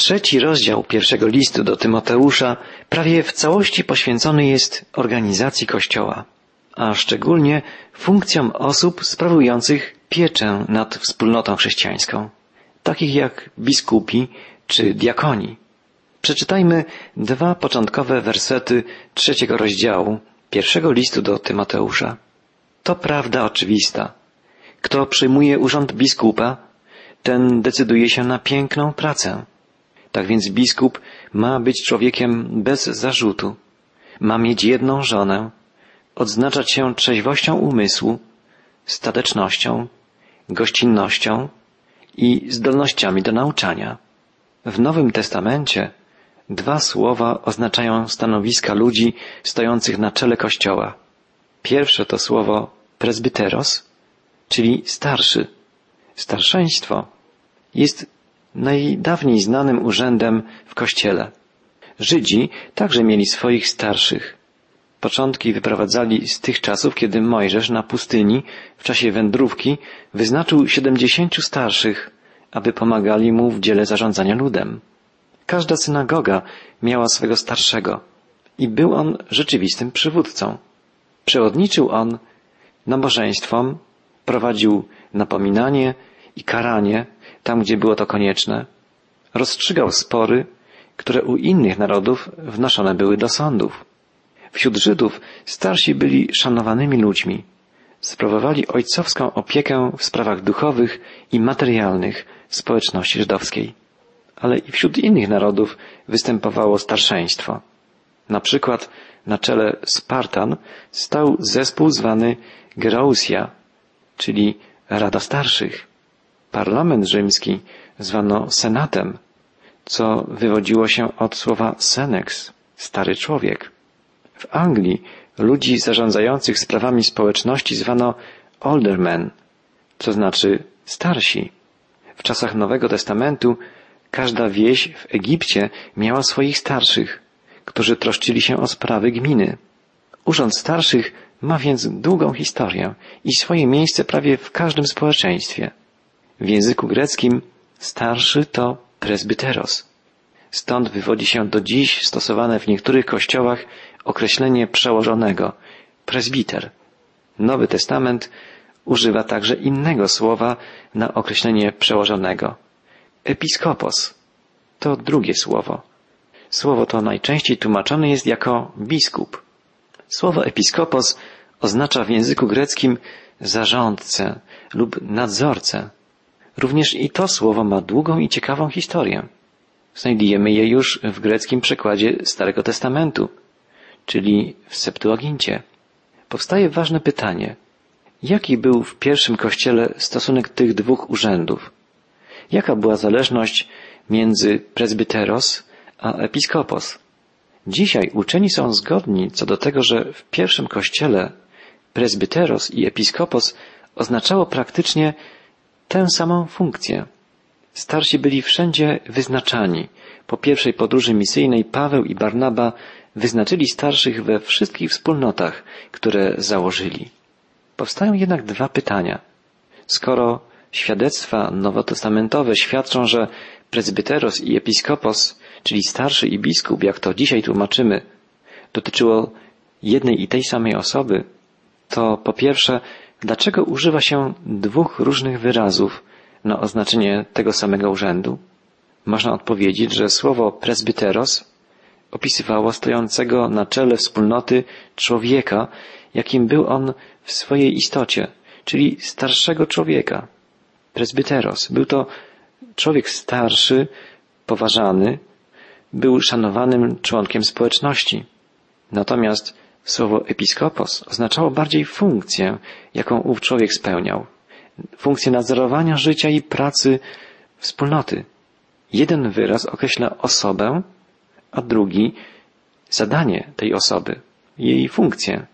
Trzeci rozdział pierwszego listu do Tymoteusza prawie w całości poświęcony jest organizacji Kościoła, a szczególnie funkcjom osób sprawujących pieczę nad wspólnotą chrześcijańską, takich jak biskupi czy diakoni. Przeczytajmy dwa początkowe wersety trzeciego rozdziału pierwszego listu do Tymoteusza. To prawda oczywista. Kto przyjmuje urząd biskupa, ten decyduje się na piękną pracę. Tak więc biskup ma być człowiekiem bez zarzutu. Ma mieć jedną żonę, odznaczać się trzeźwością umysłu, statecznością, gościnnością i zdolnościami do nauczania. W Nowym Testamencie dwa słowa oznaczają stanowiska ludzi stojących na czele Kościoła. Pierwsze to słowo presbyteros, czyli starszy. Starszeństwo jest najdawniej znanym urzędem w Kościele. Żydzi także mieli swoich starszych. Początki wyprowadzali z tych czasów, kiedy Mojżesz na pustyni w czasie wędrówki wyznaczył siedemdziesięciu starszych, aby pomagali mu w dziele zarządzania ludem. Każda synagoga miała swego starszego i był on rzeczywistym przywódcą. Przewodniczył on nabożeństwom, prowadził napominanie i karanie tam, gdzie było to konieczne, rozstrzygał spory, które u innych narodów wnoszone były do sądów. Wśród Żydów starsi byli szanowanymi ludźmi. Sprawowali ojcowską opiekę w sprawach duchowych i materialnych społeczności żydowskiej. Ale i wśród innych narodów występowało starszeństwo. Na przykład na czele Spartan stał zespół zwany Gerousia, czyli Rada Starszych. Parlament rzymski zwano Senatem, co wywodziło się od słowa senex, stary człowiek. W Anglii ludzi zarządzających sprawami społeczności zwano aldermen, co znaczy starsi. W czasach Nowego Testamentu każda wieś w Egipcie miała swoich starszych, którzy troszczyli się o sprawy gminy. Urząd starszych ma więc długą historię i swoje miejsce prawie w każdym społeczeństwie. W języku greckim starszy to presbyteros. Stąd wywodzi się do dziś stosowane w niektórych kościołach określenie przełożonego, presbiter. Nowy Testament używa także innego słowa na określenie przełożonego. Episkopos to drugie słowo. Słowo to najczęściej tłumaczone jest jako biskup. Słowo episkopos oznacza w języku greckim zarządcę lub nadzorcę. Również i to słowo ma długą i ciekawą historię. Znajdujemy je już w greckim przekładzie Starego Testamentu, czyli w Septuagincie. Powstaje ważne pytanie. Jaki był w pierwszym kościele stosunek tych dwóch urzędów? Jaka była zależność między presbyteros a episkopos? Dzisiaj uczeni są zgodni co do tego, że w pierwszym kościele presbyteros i episkopos oznaczało praktycznie tę samą funkcję. Starsi byli wszędzie wyznaczani. Po pierwszej podróży misyjnej Paweł i Barnaba wyznaczyli starszych we wszystkich wspólnotach, które założyli. Powstają jednak dwa pytania. Skoro świadectwa nowotestamentowe świadczą, że prezbyteros i episkopos, czyli starszy i biskup, jak to dzisiaj tłumaczymy, dotyczyło jednej i tej samej osoby, to po pierwsze, dlaczego używa się dwóch różnych wyrazów na oznaczenie tego samego urzędu? Można odpowiedzieć, że słowo presbyteros opisywało stojącego na czele wspólnoty człowieka, jakim był on w swojej istocie, czyli starszego człowieka. Presbyteros. Był to człowiek starszy, poważany, był szanowanym członkiem społeczności. Natomiast Słowo episkopos oznaczało bardziej funkcję, jaką ów człowiek spełniał. Funkcję nadzorowania życia i pracy wspólnoty. Jeden wyraz określa osobę, a drugi zadanie tej osoby, jej funkcję.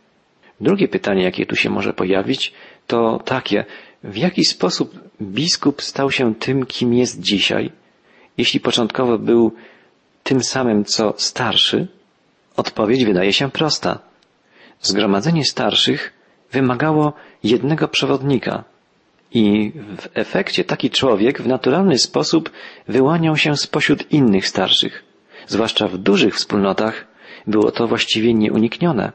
Drugie pytanie, jakie tu się może pojawić, to takie, w jaki sposób biskup stał się tym, kim jest dzisiaj, jeśli początkowo był tym samym, co starszy? Odpowiedź wydaje się prosta. Zgromadzenie starszych wymagało jednego przewodnika. I w efekcie taki człowiek w naturalny sposób wyłaniał się spośród innych starszych. Zwłaszcza w dużych wspólnotach było to właściwie nieuniknione.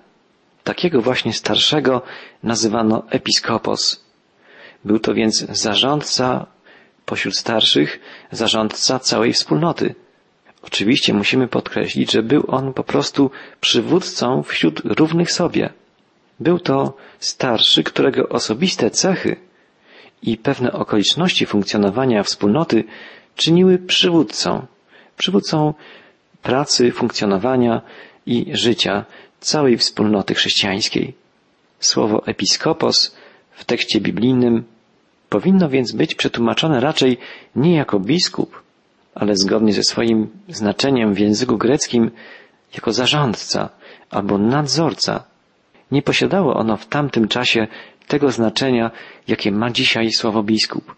Takiego właśnie starszego nazywano episkopos. Był to więc zarządca pośród starszych, zarządca całej wspólnoty. Oczywiście musimy podkreślić, że był on po prostu przywódcą wśród równych sobie. Był to starszy, którego osobiste cechy i pewne okoliczności funkcjonowania wspólnoty czyniły przywódcą, przywódcą pracy, funkcjonowania i życia całej wspólnoty chrześcijańskiej. Słowo episkopos w tekście biblijnym powinno więc być przetłumaczone raczej nie jako biskup, ale zgodnie ze swoim znaczeniem w języku greckim jako zarządca albo nadzorca. Nie posiadało ono w tamtym czasie tego znaczenia, jakie ma dzisiaj słowo biskup.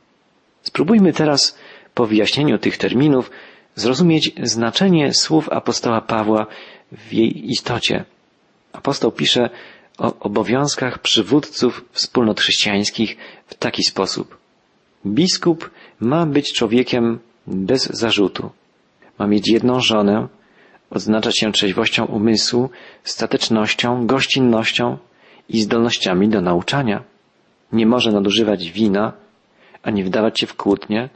Spróbujmy teraz po wyjaśnieniu tych terminów zrozumieć znaczenie słów apostoła Pawła w jej istocie. Apostoł pisze o obowiązkach przywódców wspólnot chrześcijańskich w taki sposób. Biskup ma być człowiekiem bez zarzutu. Ma mieć jedną żonę, odznaczać się trzeźwością umysłu, statecznością, gościnnością i zdolnościami do nauczania. Nie może nadużywać wina, ani wdawać się w kłótnie,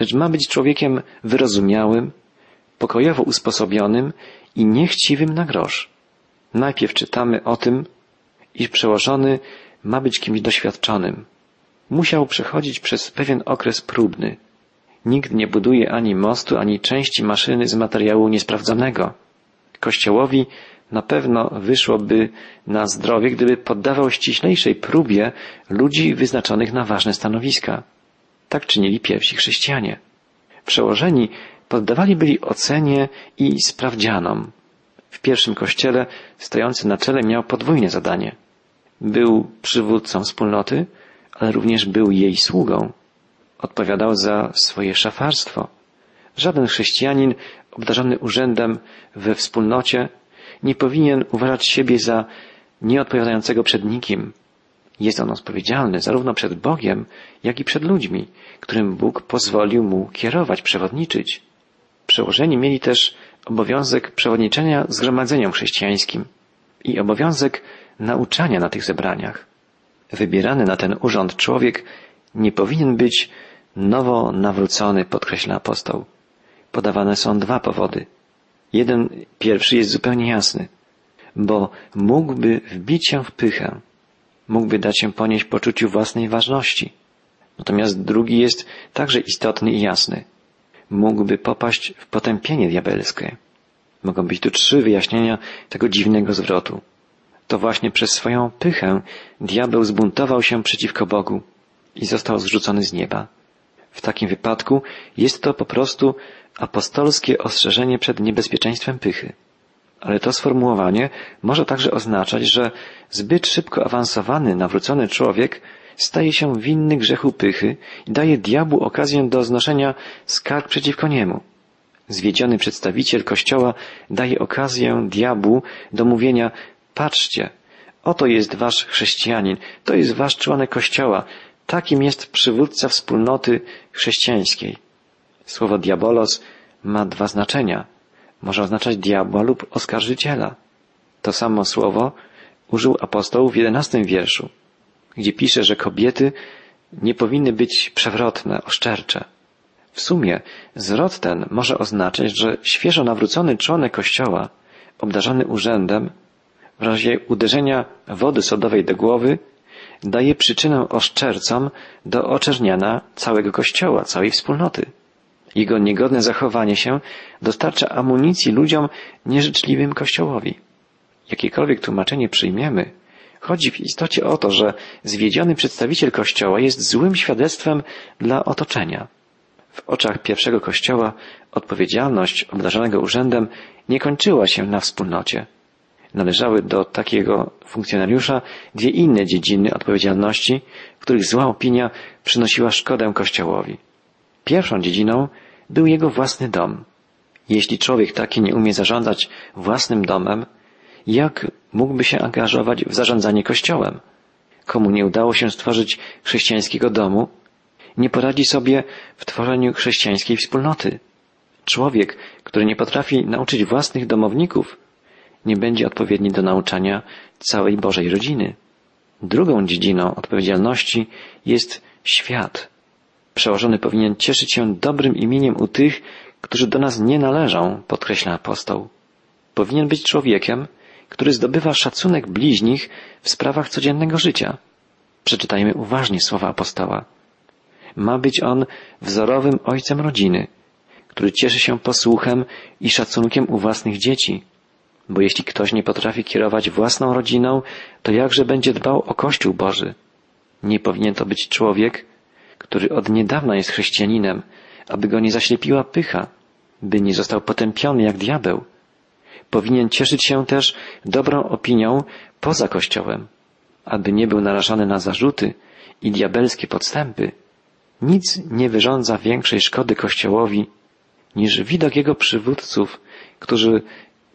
lecz ma być człowiekiem wyrozumiałym, pokojowo usposobionym i niechciwym na grosz. Najpierw czytamy o tym, iż przełożony ma być kimś doświadczonym. Musiał przechodzić przez pewien okres próbny. Nikt nie buduje ani mostu, ani części maszyny z materiału niesprawdzonego. Kościołowi na pewno wyszłoby na zdrowie, gdyby poddawał ściślejszej próbie ludzi wyznaczonych na ważne stanowiska. Tak czynili pierwsi chrześcijanie. Przełożeni poddawali byli ocenie i sprawdzianom. W pierwszym kościele stojący na czele miał podwójne zadanie. Był przywódcą wspólnoty, ale również był jej sługą. Odpowiadał za swoje szafarstwo. Żaden chrześcijanin obdarzony urzędem we wspólnocie nie powinien uważać siebie za nieodpowiadającego przed nikim. Jest on odpowiedzialny zarówno przed Bogiem, jak i przed ludźmi, którym Bóg pozwolił mu kierować, przewodniczyć. Przełożeni mieli też obowiązek przewodniczenia zgromadzeniom chrześcijańskim i obowiązek nauczania na tych zebraniach. Wybierany na ten urząd człowiek nie powinien być nowo nawrócony, podkreśla apostoł. Podawane są dwa powody. Jeden pierwszy jest zupełnie jasny, bo mógłby wbić się w pychę, mógłby dać się ponieść poczuciu własnej ważności. Natomiast drugi jest także istotny i jasny. Mógłby popaść w potępienie diabelskie. Mogą być tu trzy wyjaśnienia tego dziwnego zwrotu. To właśnie przez swoją pychę diabeł zbuntował się przeciwko Bogu i został zrzucony z nieba. W takim wypadku jest to po prostu apostolskie ostrzeżenie przed niebezpieczeństwem pychy. Ale to sformułowanie może także oznaczać, że zbyt szybko awansowany, nawrócony człowiek staje się winny grzechu pychy i daje diabłu okazję do znoszenia skarg przeciwko niemu. Zwiedziony przedstawiciel Kościoła daje okazję diabłu do mówienia patrzcie, oto jest wasz chrześcijanin, to jest wasz członek Kościoła, takim jest przywódca wspólnoty chrześcijańskiej. Słowo diabolos ma dwa znaczenia. Może oznaczać diabła lub oskarżyciela. To samo słowo użył apostoł w jedenastym wierszu, gdzie pisze, że kobiety nie powinny być przewrotne, oszczercze. W sumie zwrot ten może oznaczać, że świeżo nawrócony członek Kościoła, obdarzony urzędem, w razie uderzenia wody sodowej do głowy, daje przyczynę oszczercom do oczerniania całego Kościoła, całej wspólnoty. Jego niegodne zachowanie się dostarcza amunicji ludziom nieżyczliwym Kościołowi. Jakiekolwiek tłumaczenie przyjmiemy, chodzi w istocie o to, że zwiedziony przedstawiciel Kościoła jest złym świadectwem dla otoczenia. W oczach pierwszego Kościoła odpowiedzialność obdarzonego urzędem nie kończyła się na wspólnocie. Należały do takiego funkcjonariusza dwie inne dziedziny odpowiedzialności, w których zła opinia przynosiła szkodę Kościołowi. Pierwszą dziedziną był jego własny dom. Jeśli człowiek taki nie umie zarządzać własnym domem, jak mógłby się angażować w zarządzanie Kościołem? komu nie udało się stworzyć chrześcijańskiego domu, nie poradzi sobie w tworzeniu chrześcijańskiej wspólnoty. Człowiek, który nie potrafi nauczyć własnych domowników, nie będzie odpowiedni do nauczania całej Bożej rodziny. Drugą dziedziną odpowiedzialności jest świat. Przełożony powinien cieszyć się dobrym imieniem u tych, którzy do nas nie należą, podkreśla apostoł. Powinien być człowiekiem, który zdobywa szacunek bliźnich w sprawach codziennego życia. Przeczytajmy uważnie słowa apostoła. Ma być on wzorowym ojcem rodziny, który cieszy się posłuchem i szacunkiem u własnych dzieci. Bo jeśli ktoś nie potrafi kierować własną rodziną, to jakże będzie dbał o Kościół Boży? Nie powinien to być człowiek, który od niedawna jest chrześcijaninem, aby go nie zaślepiła pycha, by nie został potępiony jak diabeł. Powinien cieszyć się też dobrą opinią poza Kościołem, aby nie był narażany na zarzuty i diabelskie podstępy. Nic nie wyrządza większej szkody Kościołowi niż widok jego przywódców, którzy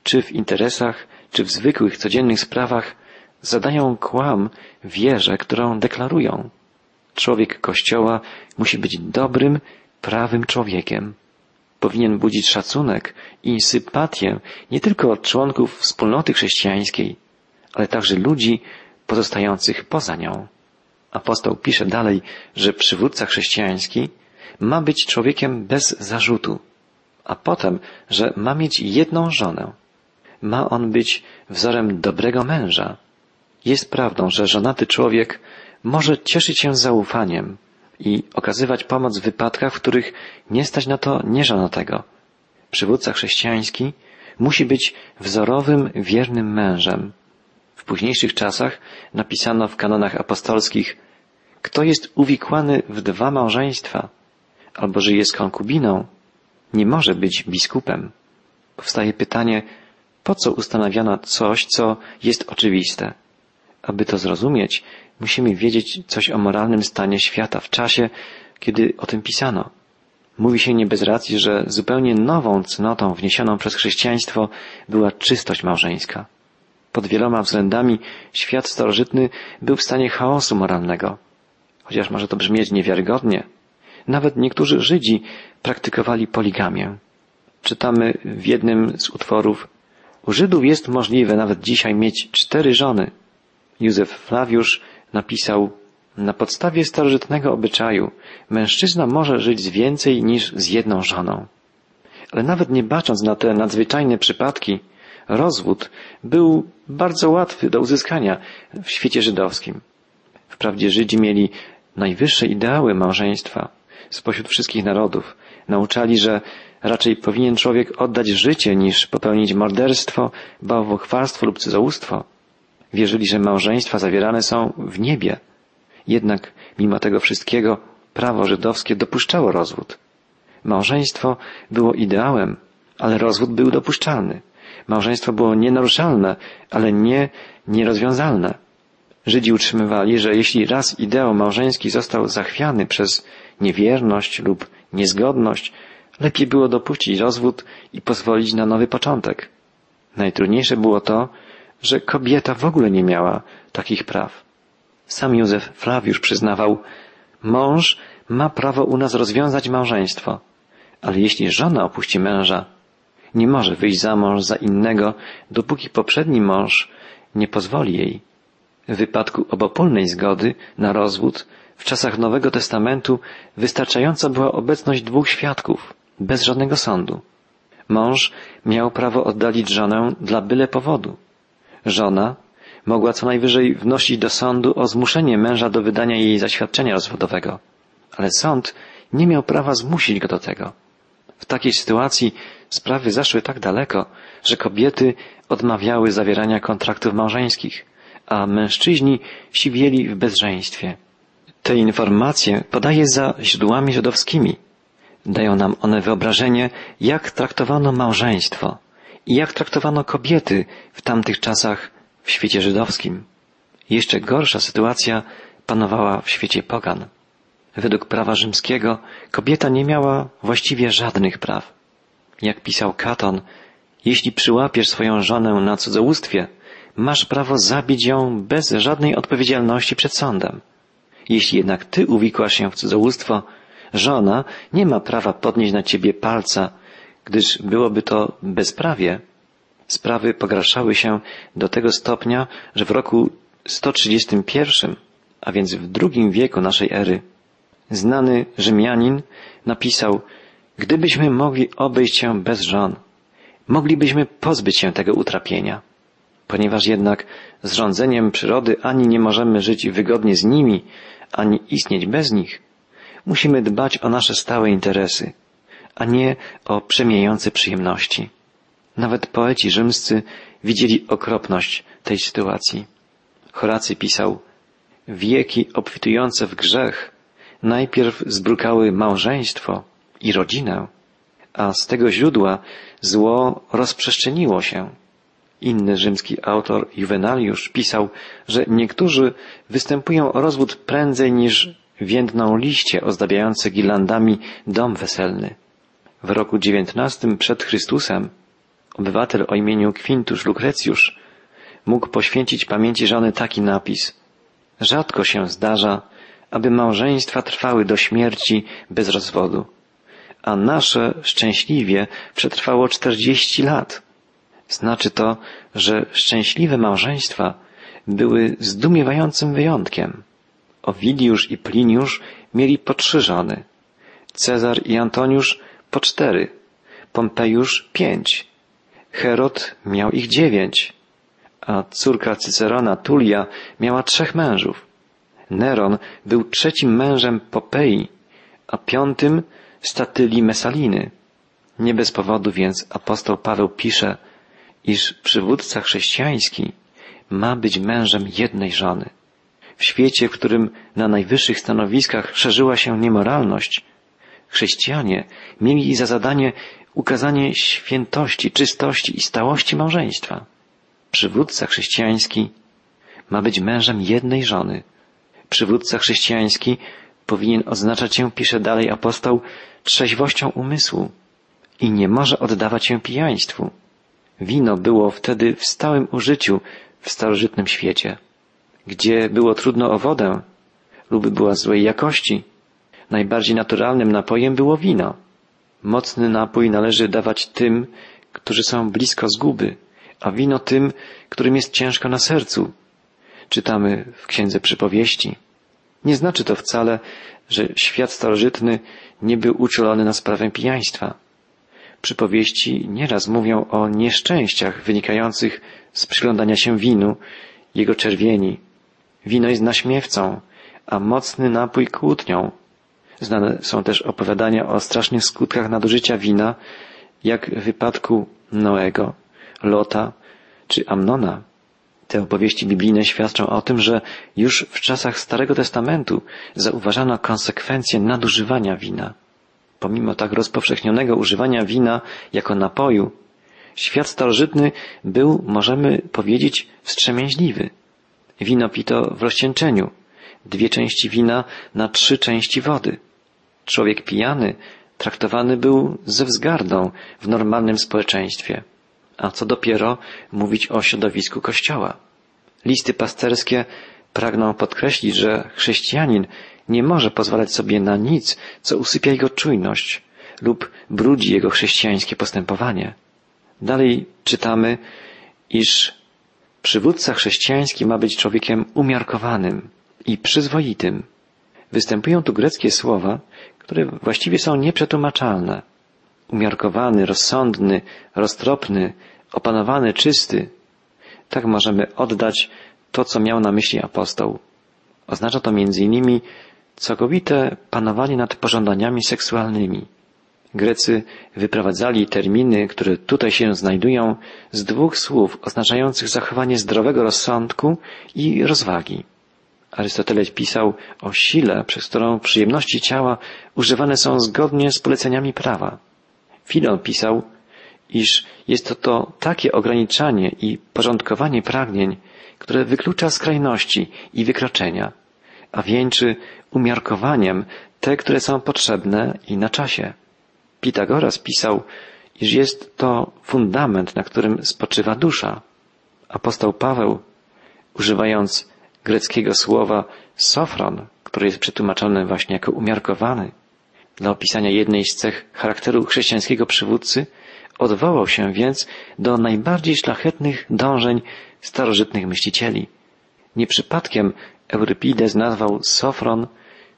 czy w interesach, czy w zwykłych, codziennych sprawach zadają kłam wierze, którą deklarują. Człowiek Kościoła musi być dobrym, prawym człowiekiem. Powinien budzić szacunek i sympatię nie tylko od członków wspólnoty chrześcijańskiej, ale także ludzi pozostających poza nią. Apostoł pisze dalej, że przywódca chrześcijański ma być człowiekiem bez zarzutu, a potem, że ma mieć jedną żonę. Ma on być wzorem dobrego męża. Jest prawdą, że żonaty człowiek może cieszyć się zaufaniem i okazywać pomoc w wypadkach, w których nie stać na to nieżonatego. Przywódca chrześcijański musi być wzorowym, wiernym mężem. W późniejszych czasach napisano w kanonach apostolskich, kto jest uwikłany w dwa małżeństwa albo żyje z konkubiną, nie może być biskupem. Powstaje pytanie, po co ustanawiano coś, co jest oczywiste? Aby to zrozumieć, musimy wiedzieć coś o moralnym stanie świata w czasie, kiedy o tym pisano. Mówi się nie bez racji, że zupełnie nową cnotą wniesioną przez chrześcijaństwo była czystość małżeńska. Pod wieloma względami świat starożytny był w stanie chaosu moralnego. Chociaż może to brzmieć niewiarygodnie. Nawet niektórzy Żydzi praktykowali poligamię. Czytamy w jednym z utworów U Żydów jest możliwe nawet dzisiaj mieć cztery żony. Józef Flawiusz napisał na podstawie starożytnego obyczaju mężczyzna może żyć z więcej niż z jedną żoną. Ale nawet nie bacząc na te nadzwyczajne przypadki, rozwód był bardzo łatwy do uzyskania w świecie żydowskim. Wprawdzie Żydzi mieli najwyższe ideały małżeństwa spośród wszystkich narodów. Nauczali, że raczej powinien człowiek oddać życie niż popełnić morderstwo, bałwochwalstwo lub cudzołóstwo. Wierzyli, że małżeństwa zawierane są w niebie. Jednak mimo tego wszystkiego prawo żydowskie dopuszczało rozwód. Małżeństwo było ideałem, ale rozwód był dopuszczalny. Małżeństwo było nienaruszalne, ale nie nierozwiązalne. Żydzi utrzymywali, że jeśli raz ideał małżeński został zachwiany przez niewierność lub niezgodność, lepiej było dopuścić rozwód i pozwolić na nowy początek. Najtrudniejsze było to, że kobieta w ogóle nie miała takich praw. Sam Józef Flawiusz przyznawał, mąż ma prawo u nas rozwiązać małżeństwo, ale jeśli żona opuści męża, nie może wyjść za mąż za innego, dopóki poprzedni mąż nie pozwoli jej. W wypadku obopólnej zgody na rozwód w czasach Nowego Testamentu wystarczająca była obecność dwóch świadków, bez żadnego sądu. Mąż miał prawo oddalić żonę dla byle powodu. Żona mogła co najwyżej wnosić do sądu o zmuszenie męża do wydania jej zaświadczenia rozwodowego, ale sąd nie miał prawa zmusić go do tego. W takiej sytuacji sprawy zaszły tak daleko, że kobiety odmawiały zawierania kontraktów małżeńskich, a mężczyźni siwieli w bezżeństwie. Te informacje podaje za źródłami żydowskimi. Dają nam one wyobrażenie, jak traktowano małżeństwo i jak traktowano kobiety w tamtych czasach w świecie żydowskim. Jeszcze gorsza sytuacja panowała w świecie pogan. Według prawa rzymskiego kobieta nie miała właściwie żadnych praw. Jak pisał Katon, jeśli przyłapiesz swoją żonę na cudzołóstwie, masz prawo zabić ją bez żadnej odpowiedzialności przed sądem. Jeśli jednak ty uwikłasz się w cudzołóstwo, żona nie ma prawa podnieść na ciebie palca, gdyż byłoby to bezprawie. Sprawy pogarszały się do tego stopnia, że w roku 131, a więc w drugim wieku naszej ery, znany Rzymianin napisał, gdybyśmy mogli obejść się bez żon, moglibyśmy pozbyć się tego utrapienia. Ponieważ jednak z rządzeniem przyrody ani nie możemy żyć wygodnie z nimi, ani istnieć bez nich, musimy dbać o nasze stałe interesy, a nie o przemijające przyjemności. Nawet poeci rzymscy widzieli okropność tej sytuacji. Horacy pisał, wieki obfitujące w grzech najpierw zbrukały małżeństwo i rodzinę, a z tego źródła zło rozprzestrzeniło się. Inny rzymski autor Juvenaliusz pisał, że niektórzy występują o rozwód prędzej niż więdną liście ozdabiające gilandami dom weselny. W roku dziewiętnastym przed Chrystusem obywatel o imieniu Quintus Lucretius mógł poświęcić pamięci żony taki napis. Rzadko się zdarza, aby małżeństwa trwały do śmierci bez rozwodu, a nasze szczęśliwie przetrwało czterdzieści lat. Znaczy to, że szczęśliwe małżeństwa były zdumiewającym wyjątkiem. Owidiusz i Pliniusz mieli po trzy żony, Cezar i Antoniusz po cztery, Pompejusz pięć, Herod miał ich dziewięć, a córka Cycerona Tulia miała trzech mężów. Neron był trzecim mężem Popei, a piątym Statyli Mesaliny. Nie bez powodu więc apostoł Paweł pisze, iż przywódca chrześcijański ma być mężem jednej żony. W świecie, w którym na najwyższych stanowiskach szerzyła się niemoralność, chrześcijanie mieli za zadanie ukazanie świętości, czystości i stałości małżeństwa. Przywódca chrześcijański ma być mężem jednej żony. Przywódca chrześcijański powinien oznaczać się, pisze dalej apostoł, trzeźwością umysłu i nie może oddawać się pijaństwu. Wino było wtedy w stałym użyciu w starożytnym świecie. Gdzie było trudno o wodę lub była złej jakości, najbardziej naturalnym napojem było wino. Mocny napój należy dawać tym, którzy są blisko zguby, a wino tym, którym jest ciężko na sercu. Czytamy w Księdze Przypowieści. Nie znaczy to wcale, że świat starożytny nie był uczulony na sprawę pijaństwa. Przypowieści nieraz mówią o nieszczęściach wynikających z przyglądania się winu, jego czerwieni. Wino jest naśmiewcą, a mocny napój kłótnią. Znane są też opowiadania o strasznych skutkach nadużycia wina, jak w wypadku Noego, Lota czy Amnona. Te opowieści biblijne świadczą o tym, że już w czasach Starego Testamentu zauważano konsekwencje nadużywania wina. Pomimo tak rozpowszechnionego używania wina jako napoju, świat starożytny był, możemy powiedzieć, wstrzemięźliwy. Wino pito w rozcieńczeniu, dwie części wina na trzy części wody. Człowiek pijany traktowany był ze wzgardą w normalnym społeczeństwie. A co dopiero mówić o środowisku Kościoła. Listy pasterskie pragną podkreślić, że chrześcijanin nie może pozwalać sobie na nic, co usypia jego czujność lub brudzi jego chrześcijańskie postępowanie. Dalej czytamy, iż przywódca chrześcijański ma być człowiekiem umiarkowanym i przyzwoitym. Występują tu greckie słowa, które właściwie są nieprzetłumaczalne. Umiarkowany, rozsądny, roztropny, opanowany, czysty. Tak możemy oddać to, co miał na myśli apostoł. Oznacza to między innymi całkowite panowanie nad pożądaniami seksualnymi. Grecy wyprowadzali terminy, które tutaj się znajdują, z dwóch słów oznaczających zachowanie zdrowego rozsądku i rozwagi. Arystoteles pisał o sile, przez którą przyjemności ciała używane są zgodnie z poleceniami prawa. Filon pisał, iż jest to, to takie ograniczanie i porządkowanie pragnień, które wyklucza skrajności i wykroczenia, a wieńczy umiarkowaniem te, które są potrzebne i na czasie. Pitagoras pisał, iż jest to fundament, na którym spoczywa dusza, Apostoł Paweł, używając greckiego słowa sofron, które jest przetłumaczone właśnie jako umiarkowany, dla opisania jednej z cech charakteru chrześcijańskiego przywódcy, odwołał się więc do najbardziej szlachetnych dążeń starożytnych myślicieli. Nie przypadkiem Eurypides nazwał sofron,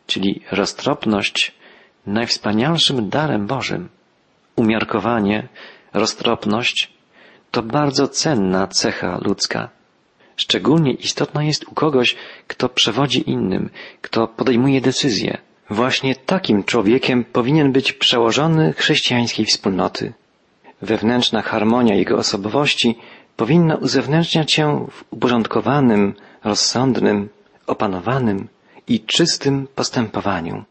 czyli roztropność, najwspanialszym darem Bożym. Umiarkowanie, roztropność to bardzo cenna cecha ludzka. Szczególnie istotna jest u kogoś, kto przewodzi innym, kto podejmuje decyzje. Właśnie takim człowiekiem powinien być przełożony chrześcijańskiej wspólnoty. Wewnętrzna harmonia jego osobowości powinna uzewnętrzniać się w uporządkowanym, rozsądnym, opanowanym i czystym postępowaniu.